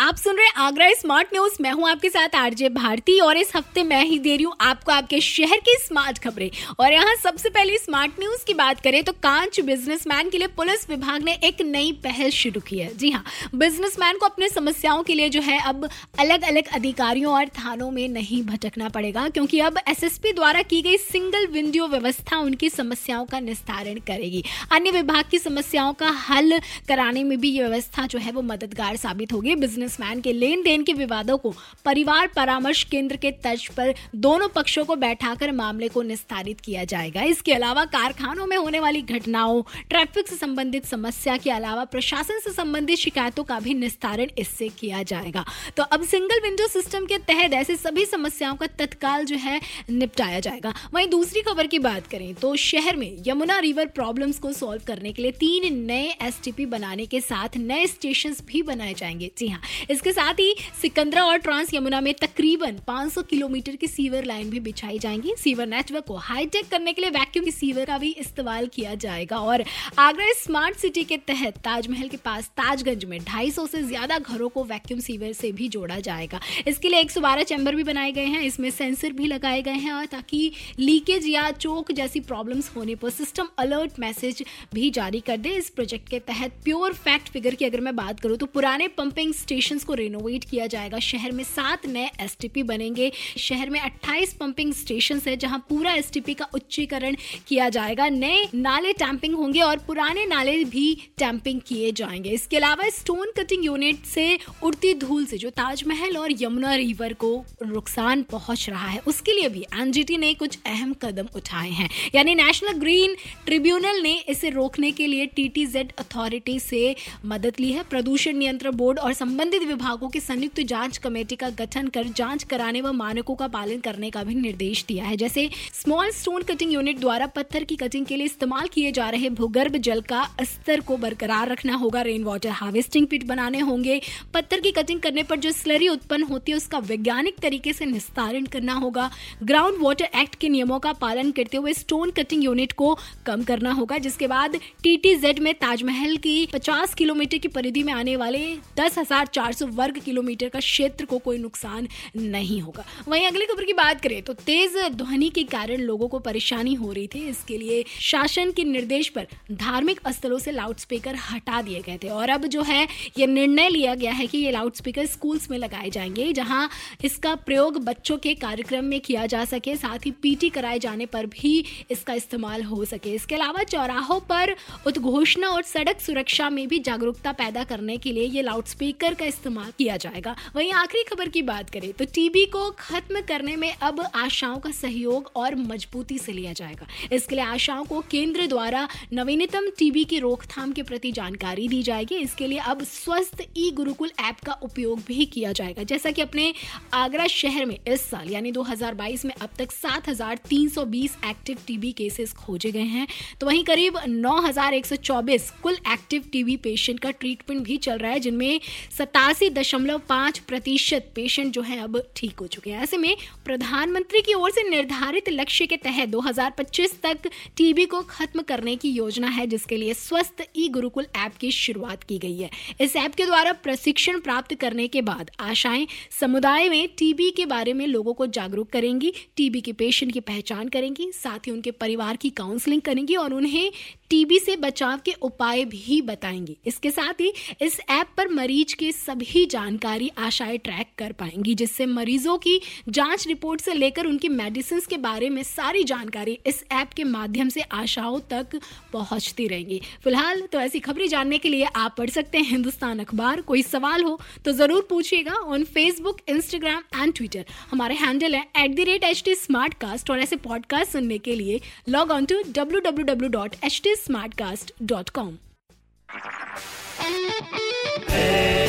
आप सुन रहे आगरा स्मार्ट न्यूज़। मैं हूँ आपके साथ आरजे भारती और इस हफ़्ते मैं ही दे रही हूँ आपको आपके शहर की स्मार्ट खबरें। और यहाँ सबसे पहले स्मार्ट न्यूज़ की बात करें तो कांच बिजनेसमैन के लिए पुलिस विभाग ने एक नई पहल शुरू की है। जी हाँ बिजनेसमैन को अपने समस्याओं के लिए जो है अब अलग अलग अधिकारियों और थानों में नहीं भटकना पड़ेगा, क्योंकि अब एसएसपी द्वारा की गई सिंगल विंडो व्यवस्था उनकी समस्याओं का निस्तारण करेगी। अन्य विभाग की समस्याओं का हल कराने में भी ये व्यवस्था जो है वो मददगार साबित होगी। बिज़नेस बिजनेसमैन के लेन देन के विवादों को परिवार परामर्श केंद्र के तर्ज पर दोनों पक्षों को बैठाकर मामले को निस्तारित किया जाएगा। इसके अलावा कारखानों में होने वाली घटनाओं, ट्रैफ़िक से संबंधित समस्या के अलावा प्रशासन से संबंधित शिकायतों का भी निस्तारण इससे किया जाएगा। तो अब सिंगल विंडो सिस्टम के तहत ऐसे सभी समस्याओं का तत्काल जो है निपटाया जाएगा। वहीं दूसरी खबर की बात करें तो शहर में यमुना रिवर प्रॉब्लम्स को सॉल्व करने के लिए तीन नए एसटीपी बनाने के साथ नए स्टेशन भी बनाए जाएँगे। जी हाँ इसके साथ ही सिकंदरा और ट्रांस यमुना में तकरीबन 500 किलोमीटर की सीवर लाइन भी बिछाई जाएँगी। सीवर नेटवर्क को हाईटेक करने के लिए वैक्यूम की सीवर का भी इस्तेमाल किया जाएगा। और आगरा स्मार्ट सिटी के तहत ताजमहल के पास ताजगंज में 250 से ज़्यादा घरों को वैक्यूम सीवर से भी जोड़ा जाएगा। इसके लिए एक चैम्बर भी बनाए गए हैं। इसमें सेंसर भी लगाए गए हैं और ताकि लीकेज या चोक जैसी प्रॉब्लम्स होने पर सिस्टम अलर्ट मैसेज भी जारी कर दे। इस प्रोजेक्ट के तहत प्योर फैक्ट फिगर की अगर मैं बात करूँ तो पुराने पंपिंग स्टेशन स्टेशन को रिनोवेट किया जाएगा। शहर में सात नए एस बनेंगे। शहर में 28 पंपिंग स्टेशन है, जहाँ पूरा एसटीपी का उच्चीकरण किया जाएगा। नए नाले टैंपिंग होंगे और पुराने नाले भी टैंपिंग किए जाएँगे। इसके अलावा स्टोन कटिंग यूनिट से उड़ती धूल से जो ताजमहल और यमुना रिवर को नुकसान पहुँच रहा है, उसके लिए भी एनजीटी ने कुछ अहम कदम उठाए हैं। यानी नेशनल ग्रीन ट्रिब्यूनल ने इसे रोकने के लिए टीटीजेड अथॉरिटी से मदद ली है। प्रदूषण नियंत्रण बोर्ड और संबंधित संबंधित विभागों की संयुक्त जाँच कमेटी का गठन कर जाँच कराने व मानकों का पालन करने का भी निर्देश दिया है। जैसे स्मॉल स्टोन कटिंग यूनिट द्वारा पत्थर की कटिंग के लिए इस्तेमाल किए जा रहे भूगर्भ जल का स्तर को बरकरार रखना होगा। रेन वाटर हार्वेस्टिंग पिट बनाने होंगे। पत्थर की कटिंग करने पर जो स्लरी उत्पन्न होती है, उसका वैज्ञानिक तरीके से निस्तारण करना होगा। ग्राउंड वाटर एक्ट के नियमों का पालन करते हुए स्टोन कटिंग यूनिट को कम करना होगा। जिसके बाद टीटीजेड में ताजमहल की 50 किलोमीटर की परिधि में आने वाले दस हज़ार 400 वर्ग किलोमीटर का क्षेत्र को कोई नुकसान नहीं होगा। वहीं अगली खबर की बात करें तो तेज ध्वनि के कारण लोगों को परेशानी हो रही थी। इसके लिए शासन के निर्देश पर धार्मिक स्थलों से लाउडस्पीकर हटा दिए गए थे। और अब जो है, ये निर्णय लिया गया है कि ये लाउडस्पीकर स्कूल्स में लगाए जाएँगे, जहाँ इसका प्रयोग बच्चों के कार्यक्रम में किया जा सके, साथ ही पीटी कराए जाने पर भी इसका इस्तेमाल हो सके। इसके अलावा चौराहों पर उद्घोषणा और सड़क सुरक्षा में भी जागरूकता पैदा करने के लिए ये लाउडस्पीकर का इस्तेमाल किया जाएगा। वहीं आखिरी खबर की बात करें तो टीबी को खत्म करने में अब आशाओं का सहयोग और मजबूती से लिया जाएगा। इसके लिए आशाओं को केंद्र द्वारा नवीनतम टीबी की रोकथाम के प्रति जानकारी दी जाएगी। इसके लिए अब स्वस्थ ई गुरुकुल ऐप का उपयोग भी किया जाएगा। जैसा कि अपने आगरा शहर में इस साल यानी 2022 में अब तक 7,320 एक्टिव टीबी केसेस खोजे गए हैं। तो वहीं करीब 9,124 कुल एक्टिव टीबी पेशेंट का ट्रीटमेंट भी चल रहा है जिनमें सतासी दशमलव पाँच प्रतिशत पेशेंट जो है अब ठीक हो चुके हैं। ऐसे में प्रधानमंत्री की ओर से निर्धारित लक्ष्य के तहत 2025 तक टीबी को खत्म करने की योजना है, जिसके लिए स्वस्थ ई गुरुकुल ऐप की शुरुआत की गई है। इस ऐप के द्वारा प्रशिक्षण प्राप्त करने के बाद आशाएँ समुदाय में टीबी के बारे में लोगों को जागरूक करेंगी, टीबी के पेशेंट की पहचान करेंगी, साथ ही उनके परिवार की काउंसलिंग करेंगी और उन्हें टीबी से बचाव के उपाय भी बताएँगी। इसके साथ ही इस ऐप पर मरीज़ के सभी जानकारी आशाएँ ट्रैक कर पाएँगी, जिससे मरीजों की जाँच रिपोर्ट से लेकर उनकी मेडिसिन के बारे में सारी जानकारी इस ऐप के माध्यम से आशाओं तक पहुँचती रहेंगी। फ़िलहाल तो ऐसी खबरें जानने के लिए आप पढ़ सकते हैं हिंदुस्तान अखबार। कोई सवाल हो तो ज़रूर पूछिएगा on Facebook Instagram and Twitter हमारे हैंडल है at the rate H T smartcast और ऐसे पॉडकास्ट सुनने के लिए log on to W W W dot H T smartcast dot com